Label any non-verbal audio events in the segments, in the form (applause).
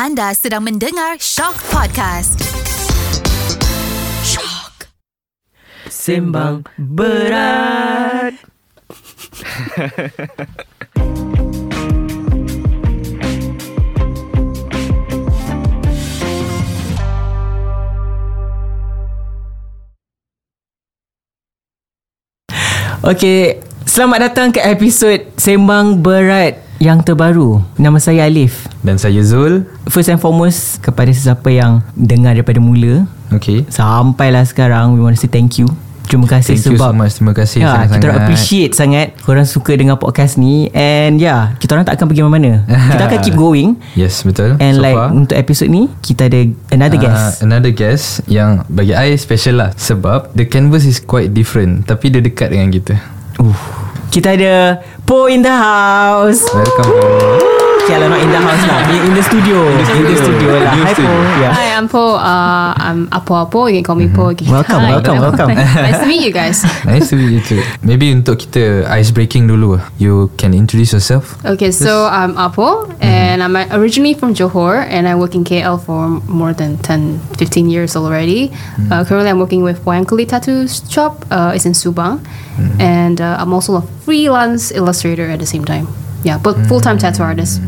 Anda sedang mendengar Shock Podcast. Shock. Sembang berat. Okey, selamat datang ke episod Sembang Berat yang terbaru. Nama saya Alif. Dan saya Zul. First and foremost kepada sesiapa yang dengar daripada mula. Okay. Sampailah sekarang we want to say thank you. Terima kasih Thank you sebab so much. Terima kasih Ya, sangat-sangat. kita orang appreciate sangat korang suka dengar podcast ni. And ya, yeah, kita orang tak akan pergi mana-mana. kita akan keep (laughs) going. Yes betul. And so like far, untuk episod ni kita ada another uh, guest. Another guest Yang bagi I special lah Sebab The canvas is quite different Tapi dia dekat dengan kita. Uh, kita ada Po in the house. Welcome Okay, lah not in the house lah. In, in the studio. In the studio lah. Hi Po. Yeah. Hi, I'm Po. Uh, I'm Apo Apo. You can call me Po. Welcome, Hi. welcome, welcome. (laughs) nice to meet you guys. Nice to meet you too Maybe untuk kita Ice breaking dulu You can introduce yourself Okay, so I'm Apo, and I'm originally from Johor, and I work in KL for more than 10, 15 years already. Uh, currently, I'm working with Wayangkuli Tattoo Shop. Uh, it's in Subang, and uh, I'm also a freelance illustrator at the same time. Yeah, but full-time tattoo artist.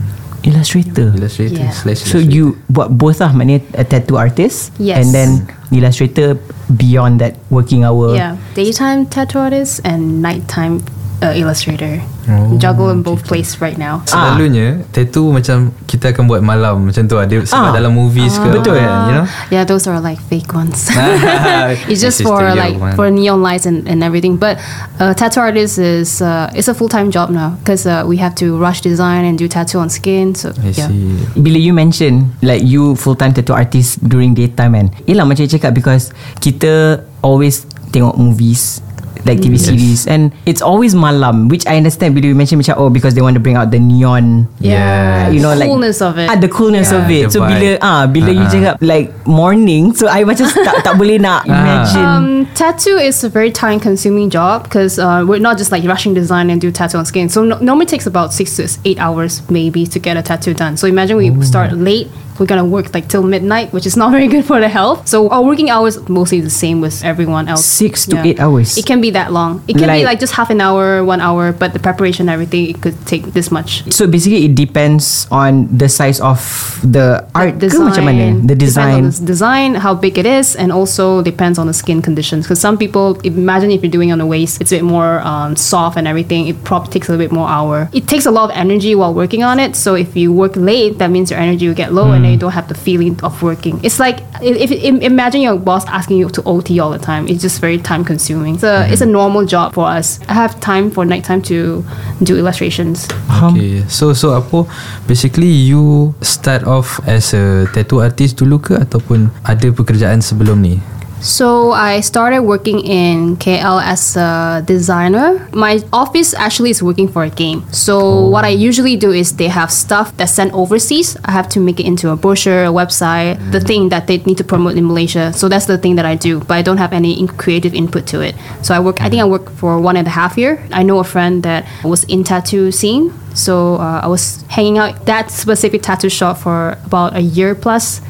Illustrator. Illustrator Yeah. slash So you buat both lah Maknanya a tattoo artist Yes. And then Illustrator Beyond that working hour Yeah, daytime tattoo artist and nighttime uh, illustrator. Oh, Juggle in both places right now. Selalunya Tattoo macam Kita akan buat malam Macam tu ada Sebab Ah. dalam movies ke Betul. kan, You know Yeah, those are like fake ones. (laughs) it's just (laughs) is for like one. for neon lights and, and everything. But uh, tattoo artist is uh, it's a full time job now because uh, we have to rush design and do tattoo on skin. So I yeah. see Bila you mention Like you full time tattoo artist During daytime kan Yelah macam you cakap Because Kita Always Tengok movies Like TV Yes. series And it's always malam Which I understand Bila you mention macam Oh because they want to bring out the neon Yeah You know like the Coolness of it. ah, The coolness Yeah, of it So vibe. bila ah Bila you Ah. cakap Like morning So I macam tak, tak boleh nak (laughs) Imagine Um, tattoo is a very time consuming job because uh, we're not just like rushing design and do tattoo on skin. So no, normally takes about six to eight hours maybe to get a tattoo done. So imagine we start late. We're gonna work like till midnight, which is not (laughs) very good for the health. So our working hours mostly the same with everyone else. Six to eight hours. It can be that long. It can be Like- like just half an hour, one hour, but the preparation, everything, it could take this much. So basically it depends on the size of the art ke mana? The Depends design. on the design, how big it is, and also depends on the skin conditions. Because some people, imagine if you're doing it on the waist, it's a bit more um, soft and everything. It probably takes a little bit more hour. It takes a lot of energy while working on it. So if you work late, that means your energy will get low, and then you mm. don't have the feeling of working. It's like if, if imagine your boss asking you to OT all the time. It's just very time consuming. It's a, mm-hmm. it's a normal job for us. I have time for nighttime to do illustrations. Faham? Okay So so apa Basically you Start off As a tattoo artist dulu ke Ataupun Ada pekerjaan sebelum ni So I started working in KL as a designer. My office actually is working for a game. So oh. what I usually do is they have stuff that's sent overseas. I have to make it into a brochure, a website, the mm. thing that they need to promote in Malaysia. So that's the thing that I do, but I don't have any creative input to it. So I work. I think I work for one and a half year. I know a friend that was in tattoo scene. So uh, I was hanging out that specific tattoo shop for about a year plus,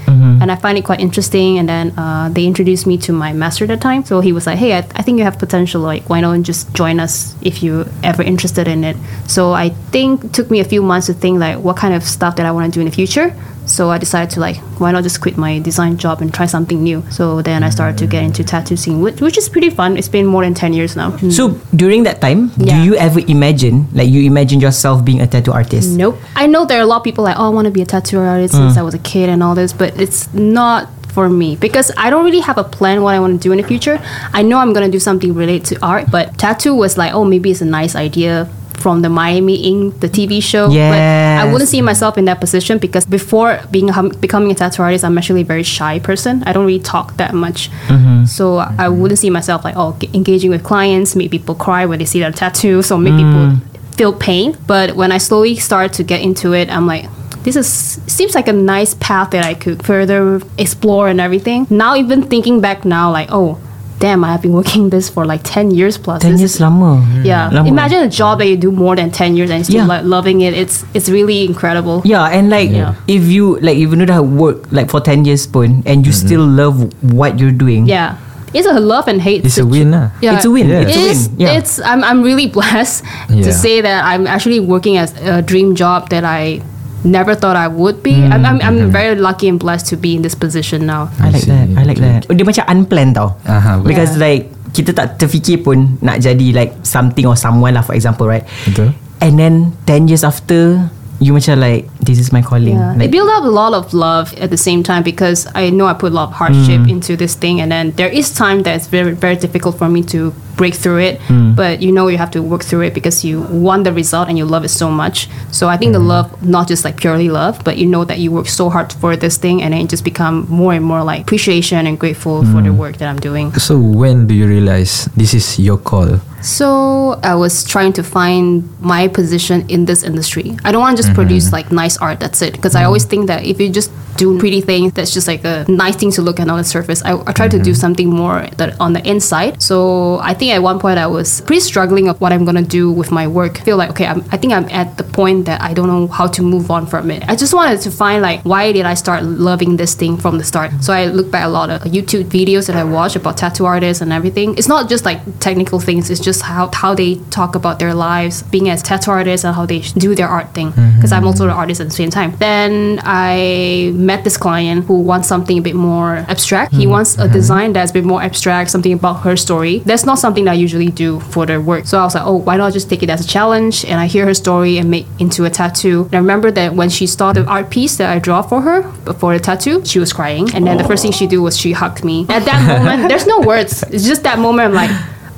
and I find it quite interesting. And then uh, they introduced me to my master at the time. So he was like, "Hey, I, I think you have potential. Like, why don't just join us if you ever interested in it?" So I think it took me a few months to think like what kind of stuff that I want to do in the future. So I decided to like, why not just quit my design job and try something new? So then I started to get into tattoo scene, which, which is pretty fun. It's been more than ten years now. So during that time, do you ever imagine like you imagine yourself being a tattoo artist? Nope. I know there are a lot of people like, oh, I want to be a tattoo artist since mm. I was a kid and all this, but it's not for me because I don't really have a plan what I want to do in the future. I know I'm gonna do something related to art, but tattoo was like, oh, maybe it's a nice idea from the Miami Ink, the TV show. But I wouldn't see myself in that position because before being hum- becoming a tattoo artist, I'm actually a very shy person. I don't really talk that much. Mm-hmm. So I wouldn't see myself like, oh, g- engaging with clients, make people cry when they see their tattoos, or make people mm. feel pain. But when I slowly start to get into it, I'm like, this is seems like a nice path that I could further explore and everything. Now even thinking back now, like, oh, damn, I have been working this for like 10 years plus. 10 years is- lama. Yeah. Lama. Imagine a job that you do more than 10 years and still Yeah. like loving it. It's it's really incredible. Yeah, and like Yeah. if you like even though dah work like for 10 years pun and you mm-hmm. still love what you're doing. Yeah. It's a love and hate. It's a situ- win lah. Yeah. It's a win. Yeah. It's a win. It's, Yeah. it's I'm I'm really (laughs) blessed Yeah. to say that I'm actually working as a dream job that I never thought I would be. I'm, I'm, I'm mm-hmm. very lucky and blessed to be in this position now. I I like that. I like okay. that. Dia macam unplanned tau. Aha, betul. Because Yeah. like kita tak terfikir pun nak jadi like something or someone lah for example right. Betul. And then 10 years after you macam like this is my calling. Yeah. Like, it built up a lot of love at the same time because I know I put a lot of hardship mm. into this thing, and then there is time that's very very difficult for me to break through it. Mm. But you know you have to work through it because you want the result and you love it so much. So I think the mm. love, not just like purely love, but you know that you work so hard for this thing, and then just become more and more like appreciation and grateful for the mm. work that I'm doing. So when do you realize this is your call? So I was trying to find my position in this industry. I don't want to just mm-hmm. produce like nice art. That's it. Because I always think that if you just do pretty things, that's just like a nice thing to look at on the surface. I, I try to mm-hmm. do something more that on the inside. So I think at one point I was pretty struggling of what I'm gonna do with my work. I feel like okay, I'm, I think I'm at the point that I don't know how to move on from it. I just wanted to find like why did I start loving this thing from the start. So I look back a lot of YouTube videos that I watch about tattoo artists and everything. It's not just like technical things. It's just how how they talk about their lives being as tattoo artists and how they do their art thing. Mm-hmm. Because I'm also an artist at the same time. Then I met this client who wants something a bit more abstract. He mm-hmm. wants a mm-hmm. design that's a bit more abstract, something about her story. That's not something that I usually do for their work. So I was like, oh, why not just take it as a challenge? And I hear her story and make into a tattoo. And I remember that when she saw the art piece that I draw for her for the tattoo, she was crying. And then the first thing she did was she hugged me. At that (laughs) moment, there's no words. It's just that moment. I'm like.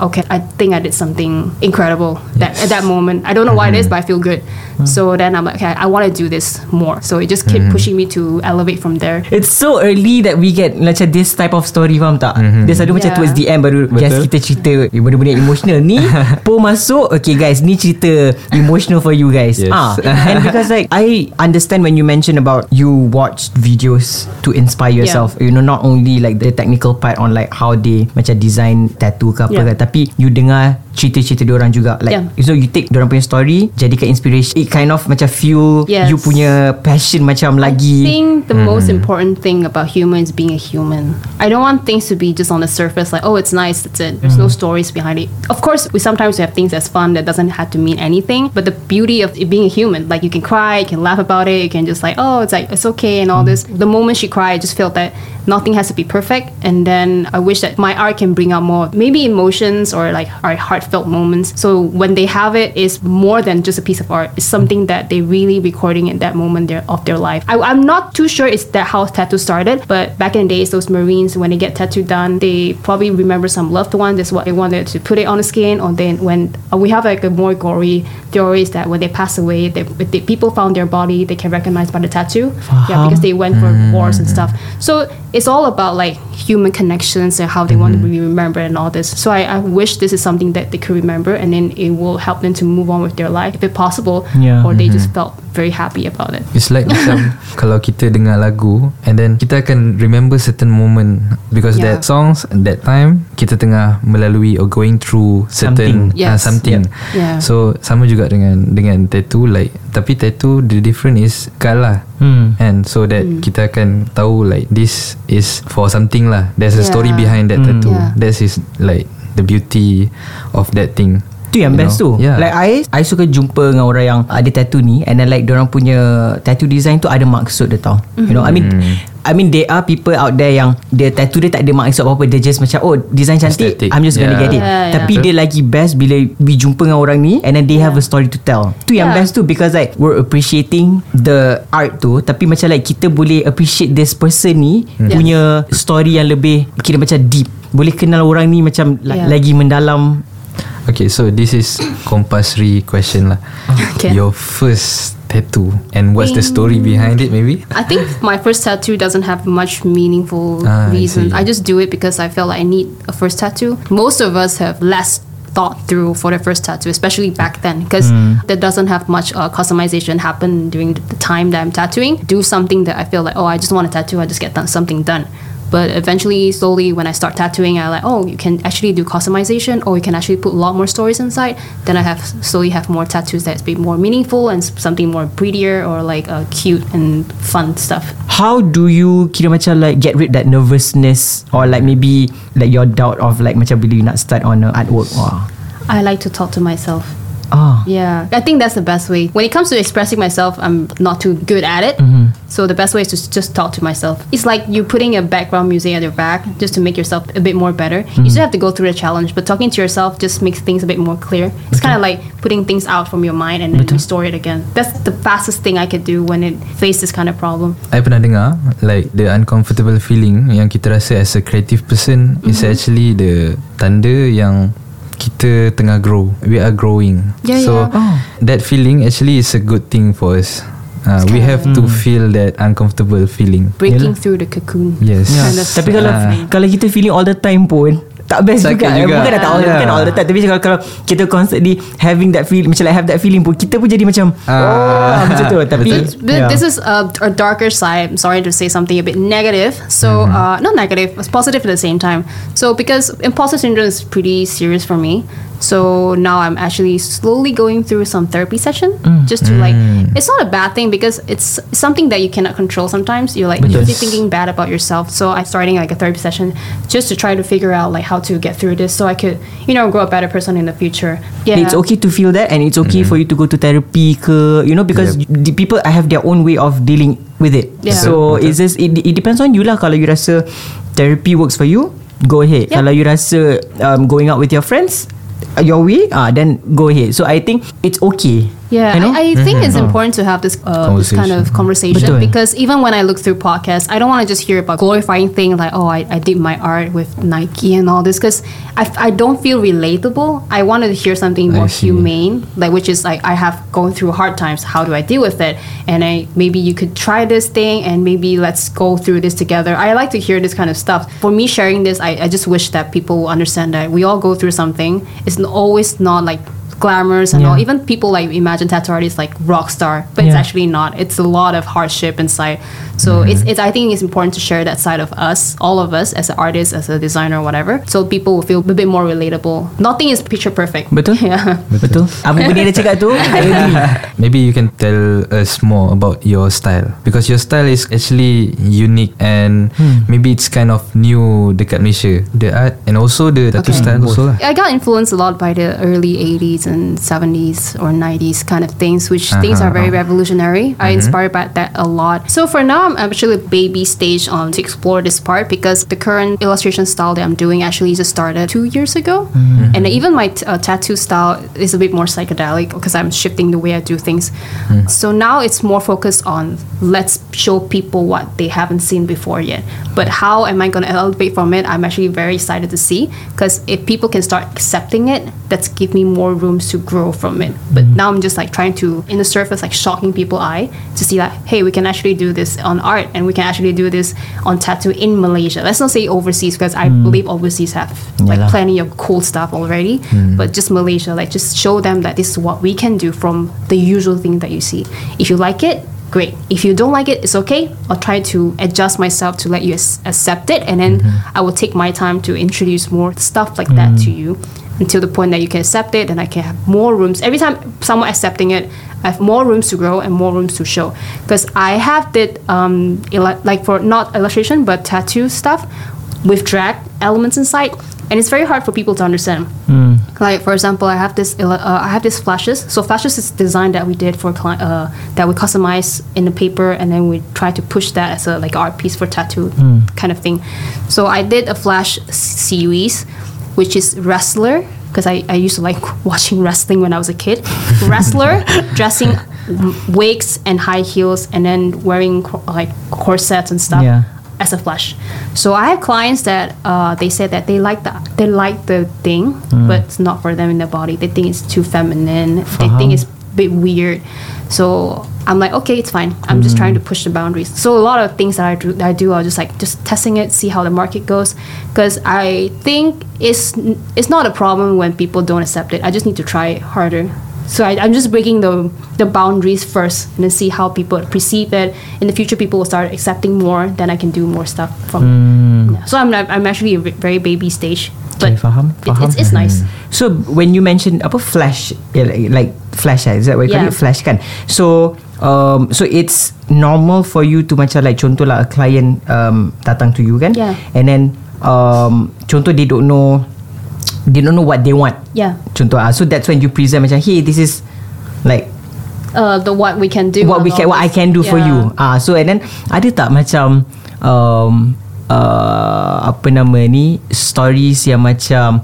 Okay, I think I did something incredible that at that moment. I don't know why it is, mm-hmm. but I feel good. Mm-hmm. So then I'm like, okay, I want to do this more. So it just kept mm-hmm. pushing me to elevate from there. It's so early that we get macam this type of story faham tak? Dia selalu macam Yeah. towards the end baru Betul. guys kita cerita benda-benda emotional ni (laughs) po masuk okay guys ni cerita emotional for you guys. Yes. Ah, and because like I understand when you mention about you watch videos to inspire yourself. You know not only like the technical part on like how they macam design tattoo ke apa Yeah. kan tapi you dengar cerita-cerita diorang juga like Yeah. so you take diorang punya story jadikan inspiration it kind of macam fuel Yes. you punya passion macam I lagi think the hmm. most important thing about humans being a human. I don't want things to be just on the surface, like oh, it's nice, that's it. There's no hmm. stories behind it. Of course, we sometimes we have things that's fun that doesn't have to mean anything. But the beauty of it being a human, like you can cry, you can laugh about it, you can just like oh, it's like it's okay and all hmm. this. The moment she cried, I just felt that nothing has to be perfect. And then I wish that my art can bring out more, maybe emotions or like our heartfelt moments. So when they have it, it's more than just a piece of art. It's something that they really recording in that moment there of their life. I, I'm not too sure it's that how tattoo started, but back in the days, those Marines when they get tattoo done, they probably remember some loved one. That's what they wanted to put it on the skin. Or then when uh, we have like a more gory theories that when they pass away, they, if the people found their body, they can recognize by the tattoo. Yeah, because they went for wars and stuff. So it's all about like human connections and how they want to be remembered and all this. So I, I wish this is something that they could remember and then it will help them to move on with their life if it's possible. Yeah. Or they just felt very happy about it. It's like (laughs) macam kalau kita dengar lagu and then kita akan remember certain moment because Yeah. that songs that time kita tengah melalui or going through certain Something. ah, Yes. something. Yeah. So sama juga dengan dengan tattoo like tapi tattoo the different is cut lah. Hmm. And so that kita akan tahu like this is for something lah. There's a story behind that tattoo. Yeah. That is like the beauty of that thing. Tu yang You best know? tu Yeah. Like I I suka jumpa dengan orang yang Ada tattoo ni And then like Diorang punya Tattoo design tu Ada maksud dia tau You know I mean I mean there are people out there yang Dia tattoo dia tak ada maksud apa-apa Dia just macam Oh design cantik Aesthetic. I'm just gonna Yeah. get it Yeah, yeah. Tapi Betul. dia lagi best Bila we jumpa dengan orang ni And then they have a story to tell Tu yang Yeah. best tu Because like We're appreciating The art tu Tapi macam like Kita boleh appreciate this person ni Yes. Punya story yang lebih Kira macam deep Boleh kenal orang ni Macam Yeah. lagi mendalam Okay, so this is (coughs) compulsory question lah. Okay. Your first tattoo and what's the story Mm. behind it maybe? I think my first tattoo doesn't have much meaningful Ah, reason. see. I, just do it because I feel like I need a first tattoo. Most of us have less thought through for the first tattoo, especially back then, because there doesn't have much uh, customization happen during the the time that I'm tattooing. Do something that I feel like, oh, I just want a tattoo. I just get done, something done. But eventually, slowly, when I start tattooing, I like, oh, you can actually do customization, or you can actually put a lot more stories inside. Then I have slowly have more tattoos that's bit more meaningful and something more prettier or like uh, cute and fun stuff. How do you kira macam like get rid that nervousness or like maybe like your doubt of like macam bila you nak start on a artwork? Wah. I like to talk to myself. Ah. Yeah, I think that's the best way. When it comes to expressing myself, I'm not too good at it. So the best way is to just talk to myself. It's like you putting a background music at your back just to make yourself a bit more better. You still have to go through the challenge, but talking to yourself just makes things a bit more clear. It's kind of like putting things out from your mind and then restore it again. That's the fastest thing I could do when it face this kind of problem. I pernah dengar like the uncomfortable feeling yang kita rasa as a creative person is Mm-hmm. actually the tanda yang kita tengah grow. We are growing. Yeah, so yeah. Oh. that feeling actually is a good thing for us. Uh, we have to feel that uncomfortable feeling. Breaking through the cocoon. Yes. Yeah. Kind of Tapi kalau Ah. kalau kita feeling all the time pun tak best Sakit juga. juga. Bukan dah tak all, Yeah. bukan all the time tapi kalau kalau kita constantly having that feeling macam like have that feeling pun kita pun jadi macam Ah. oh macam tu tapi. Th- yeah. This is a, a darker side. I'm sorry to say something a bit negative. So, uh, not negative, it's positive at the same time. So, because imposter syndrome is pretty serious for me. So now I'm actually slowly going through some therapy session mm. just to like. Mm. It's not a bad thing because it's something that you cannot control. Sometimes you're like Betul. usually thinking bad about yourself. So I'm starting like a therapy session just to try to figure out like how to get through this, so I could you know grow a better person in the future. Yeah, It's okay to feel that and it's okay mm. for you to go to therapy ke you know because the people have their own way of dealing with it. Yeah. So it's just it, it depends on you lah kalau you rasa therapy works for you go ahead. Yeah. Kalau you rasa um, going out with your friends your way ah then go ahead. So I think it's okay. Yeah, you know? I, I think it's important to have this uh, this kind of conversation because even when I look through podcasts, I don't want to just hear about glorifying things like oh I, I did my art with Nike and all this because I, I don't feel relatable. I wanted to hear something more humane, like which is like I have gone through hard times. How do I deal with it? And I maybe you could try this thing and maybe let's go through this together. I like to hear this kind of stuff. For me, sharing this, I, I just wish that people will understand that we all go through something. It's always not like glamorous and all. Even people like imagine tattoo artists like rock star, but it's actually not. It's a lot of hardship inside. So it's, it's I think it's important to share that side of us, all of us as an artist, as a designer, whatever. So people will feel a bit more relatable. Nothing is picture perfect. Betul? (laughs) Yeah. Betul. Ah, Apa benda dia cakap tu? (laughs) I agree. (laughs) Maybe you can tell us more about your style because your style is actually unique and hmm. maybe it's kind of new dekat Malaysia the art and also the tattoo Okay. style also lah. I got influenced a lot by the early 80s and 70s or 90s kind of things, which uh-huh, things are very uh-huh. revolutionary. I mm-hmm. inspired by that a lot. So for now, I'm actually baby stage on to explore this part because the current illustration style that I'm doing actually just started two years ago, mm-hmm. and even my t- uh, tattoo style is a bit more psychedelic because I'm shifting the way I do things. Mm-hmm. So now it's more focused on let's show people what they haven't seen before yet. But how am I going to elevate from it? I'm actually very excited to see because if people can start accepting it, that's give me more rooms to grow from it. But mm-hmm. now I'm just like trying to, in the surface, like shocking people eye to see that hey, we can actually do this on art and we can actually do this on tattoo in Malaysia. Let's not say overseas because I mm. believe overseas have like Yalah. plenty of cool stuff already. Mm. But just Malaysia, like just show them that this is what we can do from the usual thing that you see. If you like it, great. If you don't like it, it's okay. I'll try to adjust myself to let you ac- accept it, and then mm-hmm. I will take my time to introduce more stuff like that mm. to you until the point that you can accept it, and I can have more rooms. Every time someone accepting it, I have more rooms to grow and more rooms to show. Because I have did um illu- like for not illustration but tattoo stuff with drag elements inside, and it's very hard for people to understand. Like for example, I have this uh, I have this flashes. So flashes is design that we did for cli- uh, that we customize in the paper, and then we try to push that as a like art piece for tattoo kind of thing. So I did a flash CUEs, which is wrestler because I, I used to like (laughs) watching wrestling when I was a kid. wrestler (laughs) dressing w- wigs and high heels, and then wearing like corsets and stuff Yeah. as a flash. So I have clients that uh, they said that they like the they like the thing, but it's not for them in their body. They think it's too feminine. They think it's a bit weird. So I'm like, okay, it's fine. I'm just trying to push the boundaries. So a lot of things that I do, that I do, was just like just testing it, see how the market goes, because I think it's it's not a problem when people don't accept it. I just need to try harder So I, I'm just breaking the the boundaries first and then see how people perceive it. In the future, people will start accepting more. Then I can do more stuff from. Mm. Yeah. So I'm I'm actually a very baby stage, but Okay, faham, it- faham. it's, it's nice. So when you mentioned apa flash like, flash eh, is that what you call Yeah. it flash kan so um, so it's normal for you to macam like contoh lah a client um, datang to you kan Yeah. and then um, contoh they don't know they don't know what they want Yeah. contoh ah so that's when you present macam hey this is like Uh, the what we can do. what we can what I can do for Yeah. you ah so and then ada tak macam um, uh, apa nama ni stories yang macam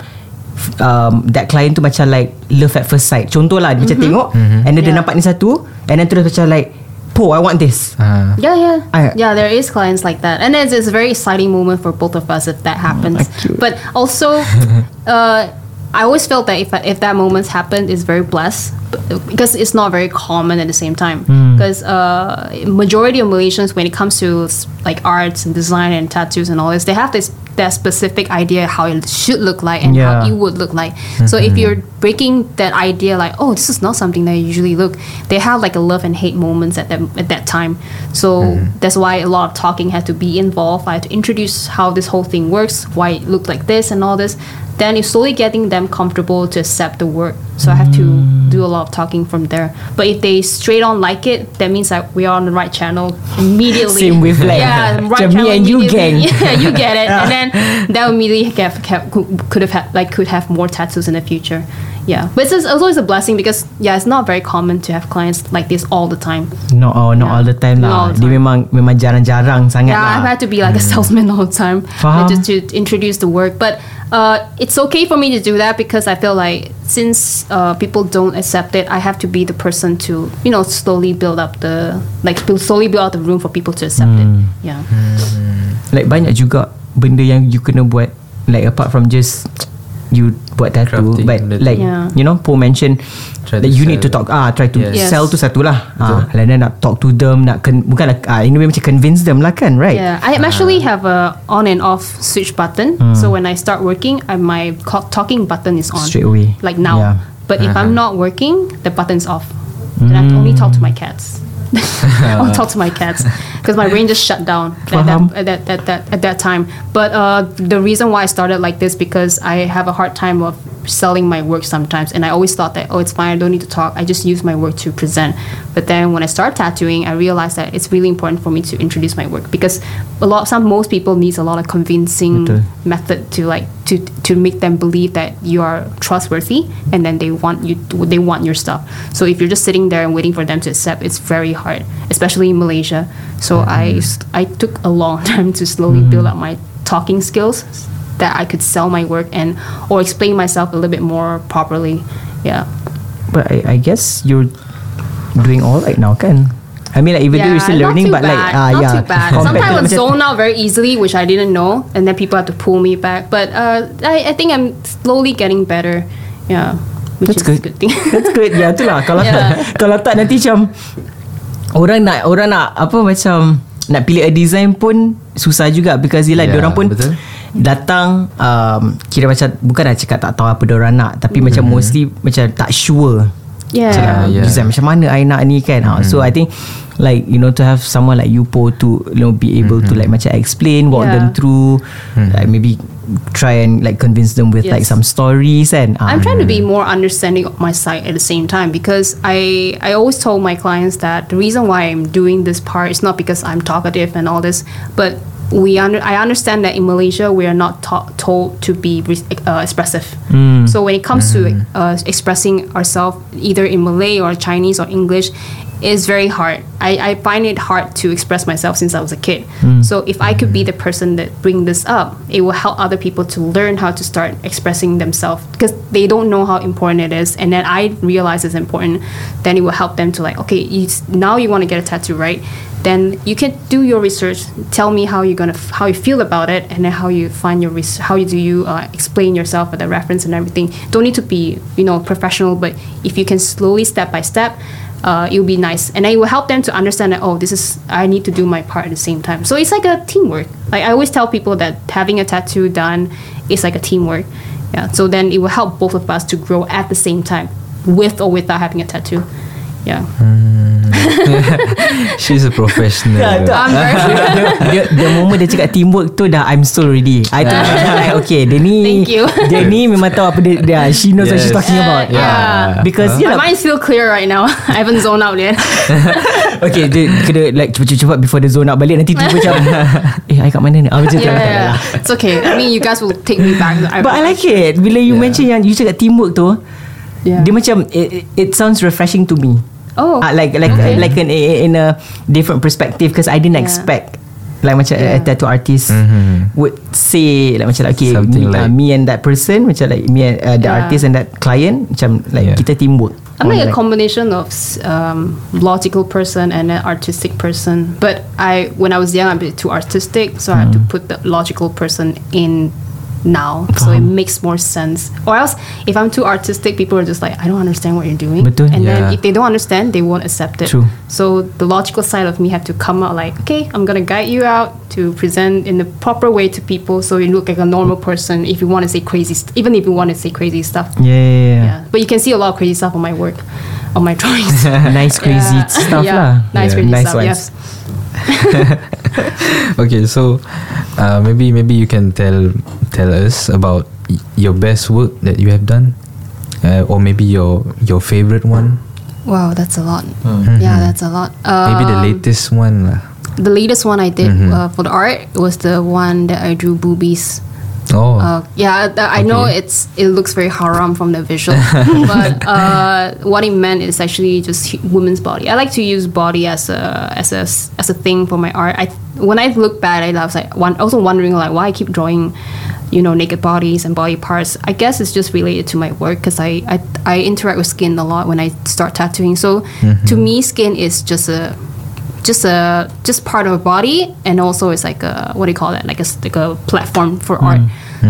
um, that client tu macam like love at first sight contoh lah dia macam tengok and then dia Yeah. nampak ni satu and then terus macam like po I want this Ah. Yeah, yeah, I- yeah. There is clients like that, and it's, it's a very exciting moment for both of us if that happens. cute. but also, (laughs) uh, I always felt that if if that moment happened, it's very blessed because it's not very common at the same time. Hmm. Because uh, majority of Malaysians, when it comes to like arts and design and tattoos and all this, they have this that specific idea how it should look like and Yeah. how it would look like. So if mm-hmm. you're breaking that idea, like oh, this is not something that I usually look, they have like a love and hate moments at that at that time. So mm-hmm. that's why a lot of talking had to be involved. I had to introduce how this whole thing works, why it looked like this and all this. Then it's slowly getting them comfortable to accept the work. So I have to mm. do a lot of talking from there. But if they straight on like it, that means that we are on the right channel immediately. Same with wavelength. Yeah, right me channel and you gang. (laughs) Yeah, you get it. and (laughs) then that immediately have, have, could, could have had, like could have more tattoos in the future. Yeah, but it's, it's always a blessing because yeah, it's not very common to have clients like this all the time. no oh, not Yeah. all the time all lah dia memang memang jarang-jarang sangat Yeah, lah I've had to be like a salesman all the time Faham. just to introduce the work. But uh, it's okay for me to do that because I feel like since uh, people don't accept it, I have to be the person to you know slowly build up the like build, slowly build out the room for people to accept it. Yeah. like banyak juga benda yang you kena buat like apart from just you buat tattoo Crafting, but like Yeah. you know Po mention Try that to you need to sell. talk ah try to Yes. sell Yes. tu satu lah ah and then nak talk to them nak con- bukan ah ini macam convince them lah kan right Yeah, I am actually have a on and off switch button. So when I start working, I, my talking button is on Straight away. like now. Yeah. But if I'm not working, the button's off. Then I have to only talk to my cats. I'll (laughs) talk to my cats because my brain just shut down at that, at that, at that at that time. But uh, the reason why I started like this because I have a hard time of selling my work sometimes, and I always thought that oh it's fine, I don't need to talk. I just use my work to present. But then when I start tattooing, I realized that it's really important for me to introduce my work because a lot some most people needs a lot of convincing Betul. method to like to to make them believe that you are trustworthy and then they want you they want your stuff so if you're just sitting there and waiting for them to accept it's very hard especially in malaysia so i mm-hmm. i took a long (laughs) time to slowly build mm-hmm. up my talking skills that i could sell my work and or explain myself a little bit more properly yeah but I, I guess you're doing all right now kan I mean like even though you're still learning too but like bad, ah not yeah too bad. (laughs) Sometimes I zone out very easily, which I didn't know, and then people have to pull me back. But uh, I, I think I'm slowly getting better. Yeah, which That's is good. a good thing. That's good. Ya itulah (laughs) kalau Yeah. (laughs) kalau tak nanti macam orang nak orang nak apa macam nak pilih a design pun susah juga because yelah Yeah, yeah, orang pun betul. Datang um, kira macam bukan nak cakap tak tahu apa orang nak tapi macam mostly macam tak sure yeah. cakap Mm-hmm. yeah. design macam mana I nak ni kan ha. so I think like you know to have someone like you Po to you know be able to like macam explain walk Yeah. them through like maybe try and like convince them with like Yes. some stories and ah, I'm trying to be more understanding of my site at the same time because I I always told my clients that the reason why I'm doing this part is not because I'm talkative and all this, but we under, I understand that in Malaysia we are not ta- told to be re- uh, expressive. So when it comes to uh, expressing ourselves either in Malay or Chinese or English, it's very hard. I, I find it hard to express myself since I was a kid. So if I could be the person that bring this up, it will help other people to learn how to start expressing themselves because they don't know how important it is. And then I realize it's important. Then it will help them to like, okay, you, now you want to get a tattoo, right? Then you can do your research. Tell me how you're gonna, f- how you feel about it, and then how you find your, res- how you do you uh, explain yourself with the reference and everything. Don't need to be, you know, professional, but if you can slowly step by step, uh, it will be nice, and it will help them to understand that oh, this is I need to do my part at the same time. So it's like a teamwork. Like I always tell people that having a tattoo done is like a teamwork. Yeah. So then it will help both of us to grow at the same time. with or without having a tattoo. Yeah. (laughs) She's a professional. Yeah, tu- I'm very (laughs) dia, the moment dia cakap teamwork tu dah I'm sold already. I tu macam like okay dia ni Thank you. dia ni memang tahu apa dia, dia she knows what she's Yes. talking about. Yeah. Because My yeah, mind's still clear right now. (laughs) I haven't zoned out yet. okay dia kena like cepat-cepat before the zone out balik nanti tiba macam eh I kat mana ni? Ah macam tu. yeah, yeah, yeah. It's okay. I mean, you guys will take me back. But I like it Bila you Yeah. mention yang You cakap teamwork tu Yeah. Dia macam it, it sounds refreshing to me Oh. Ah, Like like Okay. like an, in a different perspective Because I didn't Yeah. expect Like macam a Yeah. tattoo artist Mhm. Would say Like macam like, Okay Something me, uh, like- me and that person Macam like Me and uh, the Yeah. artist and that client Macam like Yeah. kita teamwork I'm like a Like- combination of um, logical person and an artistic person. But I, when I was young, I'm a bit too artistic, so I had to put the logical person in now, so it makes more sense. Or else, if I'm too artistic, people are just like, I don't understand what you're doing. Betul. And then if they don't understand, they won't accept it. True. So the logical side of me have to come out like, okay, I'm gonna guide you out to present in the proper way to people, so you look like a normal person. If you want to say crazy, st- even if you want to say crazy stuff. Yeah, yeah, yeah. Yeah, but you can see a lot of crazy stuff on my work, on my drawings. (laughs) Nice crazy Yeah. stuff yeah. lah Nice Yeah. crazy Nice stuff. ones. Yes. (laughs) Okay, so uh, maybe maybe you can tell tell us about y- your best work that you have done, uh, or maybe your your favorite one. Wow, that's a lot. Yeah, that's a lot. Um, Maybe the latest one. lah. The latest one I did Mhm. uh, for the art was the one that I drew boobies. Oh, Uh, yeah, th- I know it's it looks very haram from the visual, (laughs) but uh, what it meant is actually just women's body. I like to use body as a as a as a thing for my art. I when I look back, I was like one, also wondering like why I keep drawing, you know, naked bodies and body parts. I guess it's just related to my work because I, I I interact with skin a lot when I start tattooing. So to me, skin is just a just a just part of a body and also it's like a what do you call it like a like a platform for mm. art.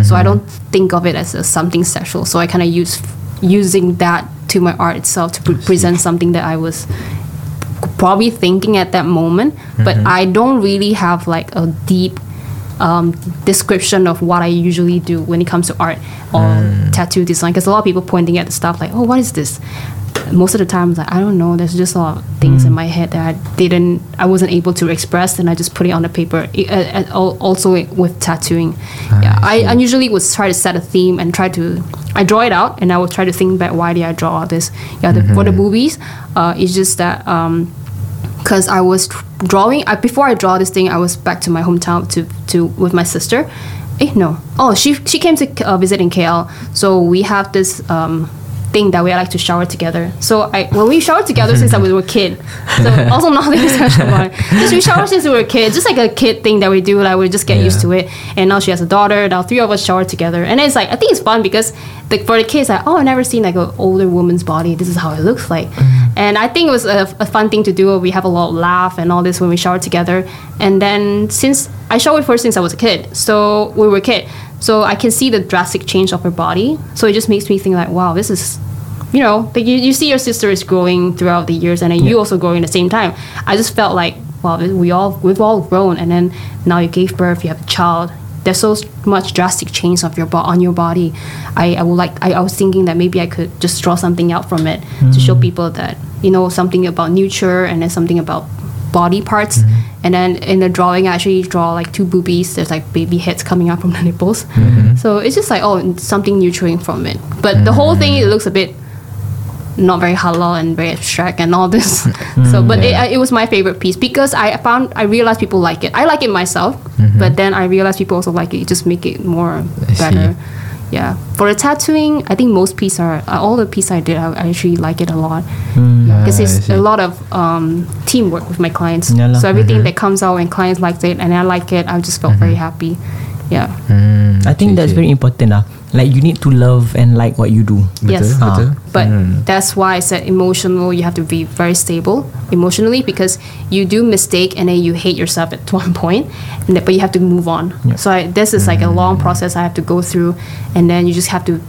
So i mm-hmm. don't think of it as a something sexual so i kind of use using that to my art itself to pre- present something that i was probably thinking at that moment but mm-hmm. i don't really have like a deep um, description of what I usually do when it comes to art or mm. tattoo design. Because a lot of people pointing at the stuff like, "Oh, what is this?" Most of the time, it's like I don't know. There's just a lot of things in my head that I didn't, I wasn't able to express, and I just put it on the paper. I- uh, also with tattooing, yeah, I, I usually would try to set a theme and try to. I draw it out, and I will try to think back. Why did I draw all this? Yeah, the, for the movies, uh, it's just that. Um, because I was drawing. I, before I draw this thing, I was back to my hometown to to with my sister. Eh, no. Oh, she she came to uh, visit in KL. So we have this um, thing that we like to shower together. So I when we shower together since I was a kid. So (laughs) also nothing special about it. Just we shower since we were kids. Just like a kid thing that we do. Like we just get used to it. And now she has a daughter. Now three of us shower together. And it's like I think it's fun because like for the kids, like oh I never seen like an older woman's body. This is how it looks like. Mm-hmm. And I think it was a, a fun thing to do. We have a lot of laugh and all this when we shower together. And then since I showered first since I was a kid, so we were a kid, so I can see the drastic change of her body. So it just makes me think like, wow, this is, you know, like you, you see your sister is growing throughout the years, and then you also growing at the same time. I just felt like, wow, we all we've all grown, and then now you gave birth, you have a child. There's so much drastic change of your bo- on your body. I, I would like. I, I was thinking that maybe I could just draw something out from it to show mm. people that you know something about nature and then something about body parts. Mm-hmm. And then in the drawing, I actually draw like two boobies. There's like baby heads coming out from the (laughs) nipples. Mm-hmm. So it's just like oh, something nurturing from it. But the whole mm-hmm. thing it looks a bit not very halal and very abstract and all this. (laughs) so, but yeah. it, it was my favorite piece because I found I realized people like it. I like it myself, but then I realized people also like it. Just make it more I see. Better. Yeah. For the tattooing, I think most pieces are uh, all the pieces I did. I, I actually like it a lot because Ah, I it's a lot of um, teamwork with my clients. Yeah so everything that comes out and clients liked it and I like it, I just felt very happy. Yeah. Mm, Mm, I think okay, that's okay. very important lah. Like you need to love and like what you do. Yes. Betul, betul. But Mm. that's why I said emotional. You have to be very stable emotionally because you do mistake and then you hate yourself at (laughs) one point, and then, but you have to move on. Yeah. So I, this is like a hmm. long process I have to go through, and then you just have to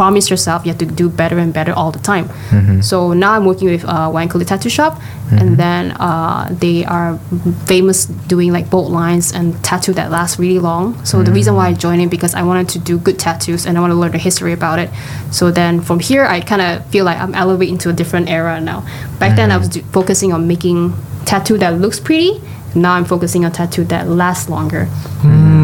promise yourself you have to do better and better all the time. Mm-hmm. So now I'm working with uh, Wankuli Tattoo Shop, and mm-hmm. then uh, they are famous doing like bold lines and tattoo that lasts really long. So the reason why I mm-hmm. joined it because I wanted to do good tattoos and I want to learn the history about it. So then from here, I kind of feel like I'm elevating to a different era now. Back then, I was do- focusing on making tattoo that looks pretty. Now I'm focusing on tattoo that lasts longer. Yeah.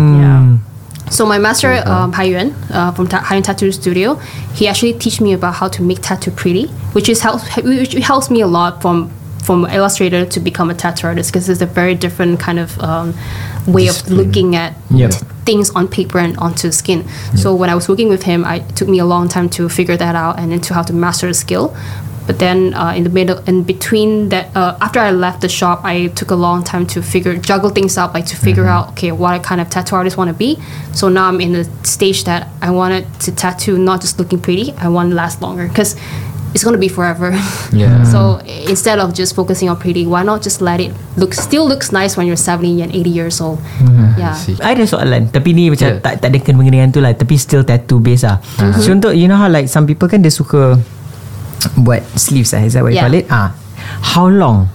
So my master, um, Hai Yuan, uh, from Ta- Hai Yuan Tattoo Studio, he actually teach me about how to make tattoo pretty, which is helps which helps me a lot from from illustrator to become a tattoo artist because it's a very different kind of um, way of looking at Yep. t- things on paper and onto skin. So when I was working with him, I, it took me a long time to figure that out and then to how to master the skill. But then uh, in the middle, in between that, uh, after I left the shop, I took a long time to figure juggle things out, like to figure out okay what kind of tattoo artist want to be. So now I'm in the stage that I wanted to tattoo not just looking pretty, I want to last longer because it's gonna be forever. (laughs) Yeah. so instead of just focusing on pretty, why not just let it look still looks nice when you're 70 and 80 years old. Yeah. I ada soalan Tapi ni macam Yeah. tak, tak ada kena dengan tu lah Tapi still tattoo base lah So untuk You know how like Some people kan dia suka Buat sleeves lah Is that what you Yeah. call it ah, How long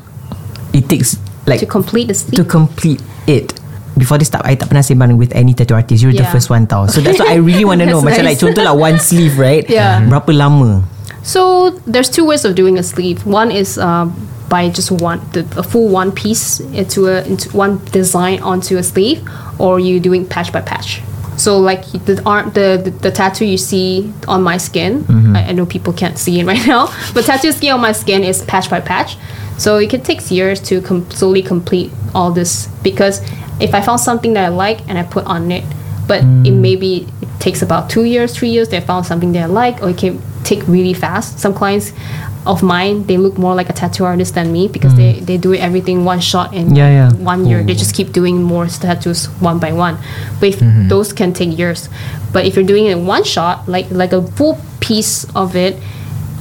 It takes Like To complete the sleeve. to complete it Before this start I tak pernah sembang With any tattoo artist You're the Yeah. first one tau So that's what I really want to (laughs) know Macam like nice. Contoh lah one sleeve right Yeah. Berapa lama So there's two ways of doing a sleeve. One is uh, by just one the, a full one piece into a into one design onto a sleeve, or you doing patch by patch. So like the arm the, the, the tattoo you see on my skin, mm-hmm. I, I know people can't see it (laughs) right now, but tattoo skin on my skin is patch by patch. So it can take years to com- slowly complete all this because if I found something that I like and I put on it, but it mm. maybe takes about two years, three years. They found something they like, or it can take really fast. Some clients of mine, they look more like a tattoo artist than me because they, they do everything one shot in Yeah, yeah. one year. They just keep doing more tattoos one by one. But if those can take years. But if you're doing it in one shot, like like a full piece of it,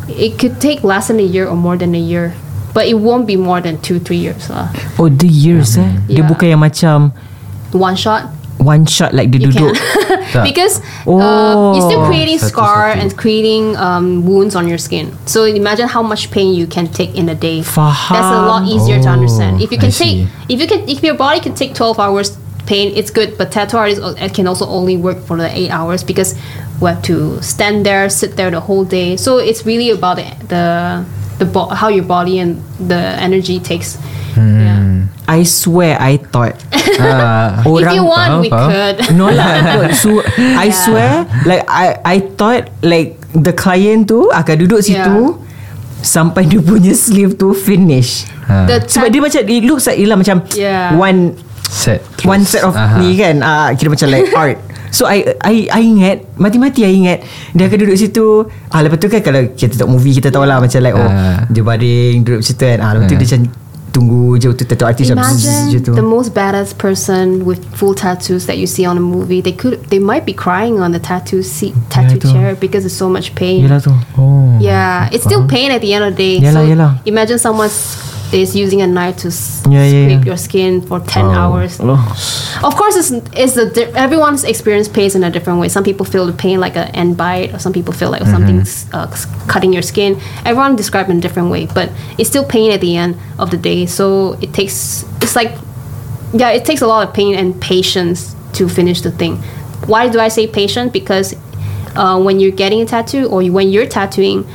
it could take less than a year or more than a year. But it won't be more than two, three years. lah. Oh the years eh Dia Yeah. bukan yang macam One shot, One shot like dia you duduk can. (laughs) Because Oh. uh, you're still creating Satu-satu. scar and creating um, wounds on your skin. So imagine how much pain you can take in a day. Faham. That's a lot easier to Oh, understand. If you I can take, see. if you can, if your body can take 12 hours pain, it's good. But tattoo artists uh, can also only work for the eight hours because we have to stand there, sit there the whole day. So it's really about the the, the bo- how your body and the energy takes. Hmm. Yeah. I swear I thought (laughs) If Orang you want, faham, we faham. could. (laughs) No lah. So (laughs) I swear Like I I thought Like the client tu Akan duduk situ Sampai dia punya sleeve tu Finish. The Sebab dia macam It looks like Yelah macam Yeah. One set One terus. set of Aha. ni kan uh, Kira macam like art So I, I I ingat Mati-mati I ingat Dia akan duduk situ ah, Lepas tu kan Kalau kita tengok movie Kita tahu lah Macam like Oh Ah. Dia baring Duduk situ kan ah, Lepas tu Ah. dia macam Tunggu je tu tattoo artist zzz, Imagine tu. the most badass person with full tattoos that you see on a movie. They could, they might be crying on the tattoo seat, tattoo tu. chair because it's so much pain. Yelah tu Oh. Yeah, it's still pain at the end of the day. Yalah, so yalah. imagine someone is using a knife to Yeah, yeah, scrape yeah. your skin for ten Oh. hours. Allah. Of course, it's, it's a di- everyone's experience pain in a different way. Some people feel the pain like an end bite, or some people feel like something's uh, cutting your skin. Everyone describes it in a different way, but it's still pain at the end of the day. So it takes it's like yeah, it takes a lot of pain and patience to finish the thing. Why do I say patient? Because uh, when you're getting a tattoo or when you're tattooing,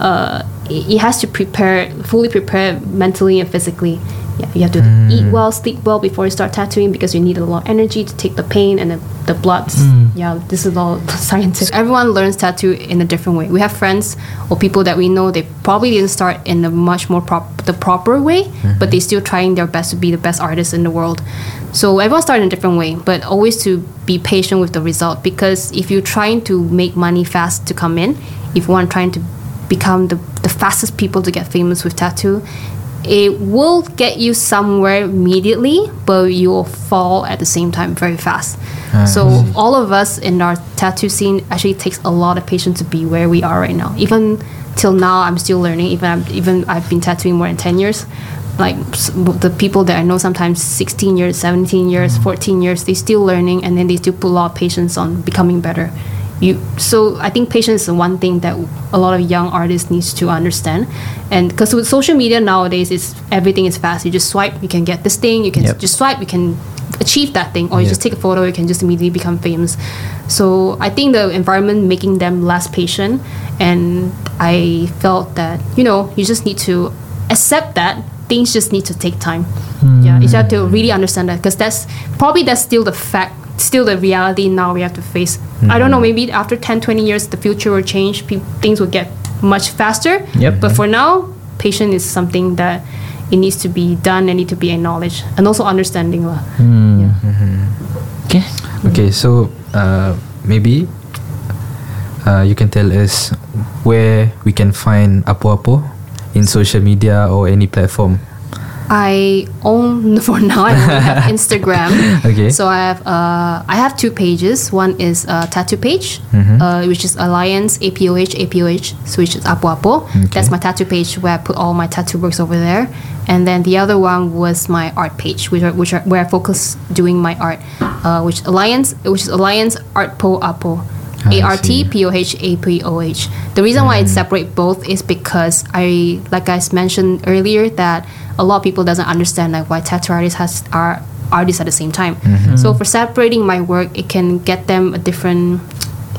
uh, it it has to prepare fully prepare mentally and physically. Yeah, you have to hmm. eat well, sleep well before you start tattooing because you need a lot of energy to take the pain and the, the bloods. Hmm. Yeah, this is all (laughs) scientific. Everyone learns tattoo in a different way. We have friends or people that we know they probably didn't start in a much more prop the proper way, hmm. but they still trying their best to be the best artist in the world. So everyone started in a different way, but always to be patient with the result because if you're trying to make money fast to come in, if you want trying to become the, the fastest people to get famous with tattoo, it will get you somewhere immediately, but you will fall at the same time very fast. Ah. so all of us in our tattoo scene actually takes a lot of patience to be where we are right now. Even till now, I'm still learning. Even I'm, even I've been tattooing more than ten years. Like the people that I know, sometimes 16 years, 17 years, mm. 14 years, they still learning, and then they still put a lot of patience on becoming better. You so I think patience is one thing that a lot of young artists needs to understand, and because with social media nowadays, it's everything is fast. You just swipe, you can get this thing. You can Yep. just swipe, you can achieve that thing, or you Yep. just take a photo, you can just immediately become famous. So I think the environment making them less patient, and I felt that you know you just need to accept that things just need to take time. Yeah, you just have to really understand that because that's probably that's still the fact, still the reality now we have to face. I don't know, maybe after 10, 20 years, the future will change. Pe- things will get much faster. Yep. But for now, patience is something that it needs to be done and need to be acknowledged and also understanding. lah. Yeah. Okay. Okay, so uh, maybe uh, you can tell us where we can find Apo Apo in social media or any platform. I own (laughs) for now. I have (laughs) Instagram. Okay. So I have uh, I have two pages. One is a tattoo page, Mm-hmm. uh, which is Alliance APOH APOH, so which is Apo Apo. That's my tattoo page where I put all my tattoo works over there. And then the other one was my art page, which are, which are where I focus doing my art, uh, which Alliance, which is Alliance Art Po Apo. A R T. P O H A P O H. The reason why I separate both is because I, like I mentioned earlier, that a lot of people doesn't understand like why tattoo artists has are artists at the same time. So for separating my work, it can get them a different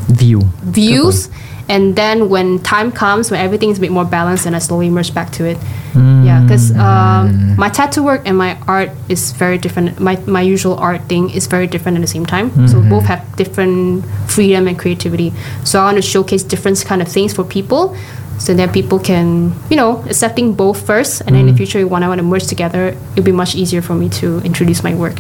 View. views. And then when time comes, when everything is a bit more balanced, and I slowly merge back to it. Mm. Yeah, because um, my tattoo work and my art is very different. My my usual art thing is very different at the same time. So both have different freedom and creativity. So I want to showcase different kind of things for people. So that people can, you know, accepting both first, and then in the future, when I want to merge together, it'll be much easier for me to introduce my work.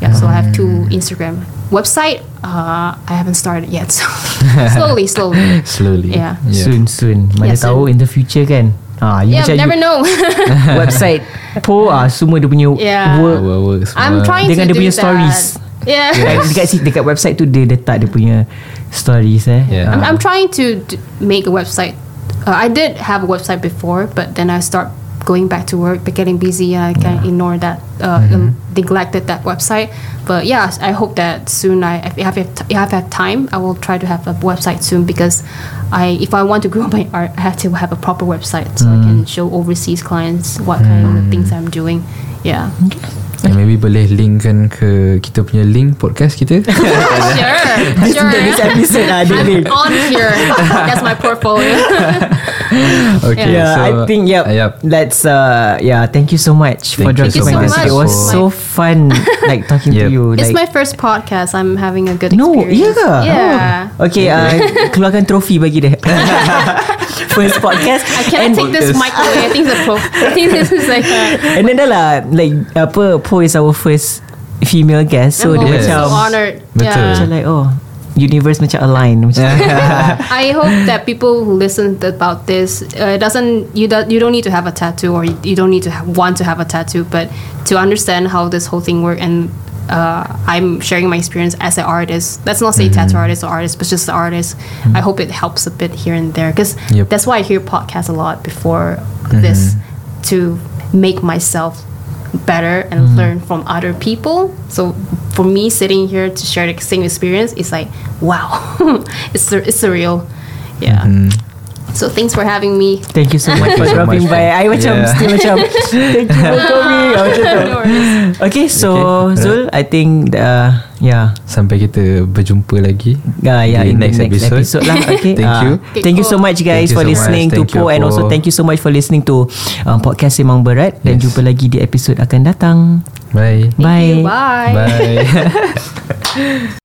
Yeah, so I have two Instagram website. Uh, I haven't started yet, so (laughs) slowly, slowly. Slowly. Yeah. Soon soon. Mana Yeah, soon. tahu in the future kan. Ah, you Yeah, macam never you, know. (laughs) website po ah semua dia punya Yeah. work Our work semua. I'm trying Dengan to dia do punya that. stories. Yeah. Dekat, (laughs) dekat, si- dekat website tu dia letak dia punya stories eh. Yeah. I'm, I'm trying to d- make a website. Uh, I did have a website before, but then I start going back to work, but getting busy, and I can't ignore that, uh, mm-hmm. um, neglected that website. But yeah, I hope that soon. I if I have if I have time, I will try to have a website soon because I if I want to grow (laughs) my art, I have to have a proper website so I can mm. show overseas clients what kind of mm. things I'm doing. Yeah. Yeah, maybe boleh linkkan ke kita punya link podcast kita. (laughs) sure. This, this Sure. episode ah, ada I'm link. on here. That's my portfolio. (laughs) okay, Yeah, so I think yep. uh, yep. Let's uh yeah, thank you so much for Thank you dropping so by much. this. It was for- so fun like talking to Yep. you. It's like my first podcast. I'm having a good No, experience. iya ke? Yeah. Oh. Okay, uh, (laughs) keluarkan trofi bagi dia. First podcast. I cannot take this mic away. I think the pro. I think this is like. A, And then dah lah Like apa Po is our first Female guest So I'm dia always macam so honored. Betul. Macam Yeah. like oh Universe macam align macam (laughs) I hope that people who listen about this uh, doesn't you do, you don't need to have a tattoo or you, you don't need to have, want to have a tattoo, but to understand how this whole thing works and. Uh, I'm sharing my experience as an artist. Let's not say tattoo artist or artist, but just the artist. I hope it helps a bit here and there because Yep. that's why I hear podcasts a lot before this to make myself better and learn from other people. So for me, sitting here to share the same experience is like, wow, (laughs) it's sur- it's surreal. Yeah. So thanks for having me. Thank you so much for so dropping much by for- I macam Yeah. Still macam (laughs) Thank you for coming (laughs) Macam tu No worries. Okay so Okay. Zoul I think uh, Yeah Sampai kita berjumpa lagi Yeah, yeah, di in next, the next episode. episode, lah. (laughs) Okay. Thank Ah, you. Thank you so much guys Thank for so listening much. to Po and Po. also thank you so much for listening to um, podcast Semang Berat dan Yes. jumpa lagi di episod akan datang. Bye. Thank Bye. you. Bye. Bye. (laughs)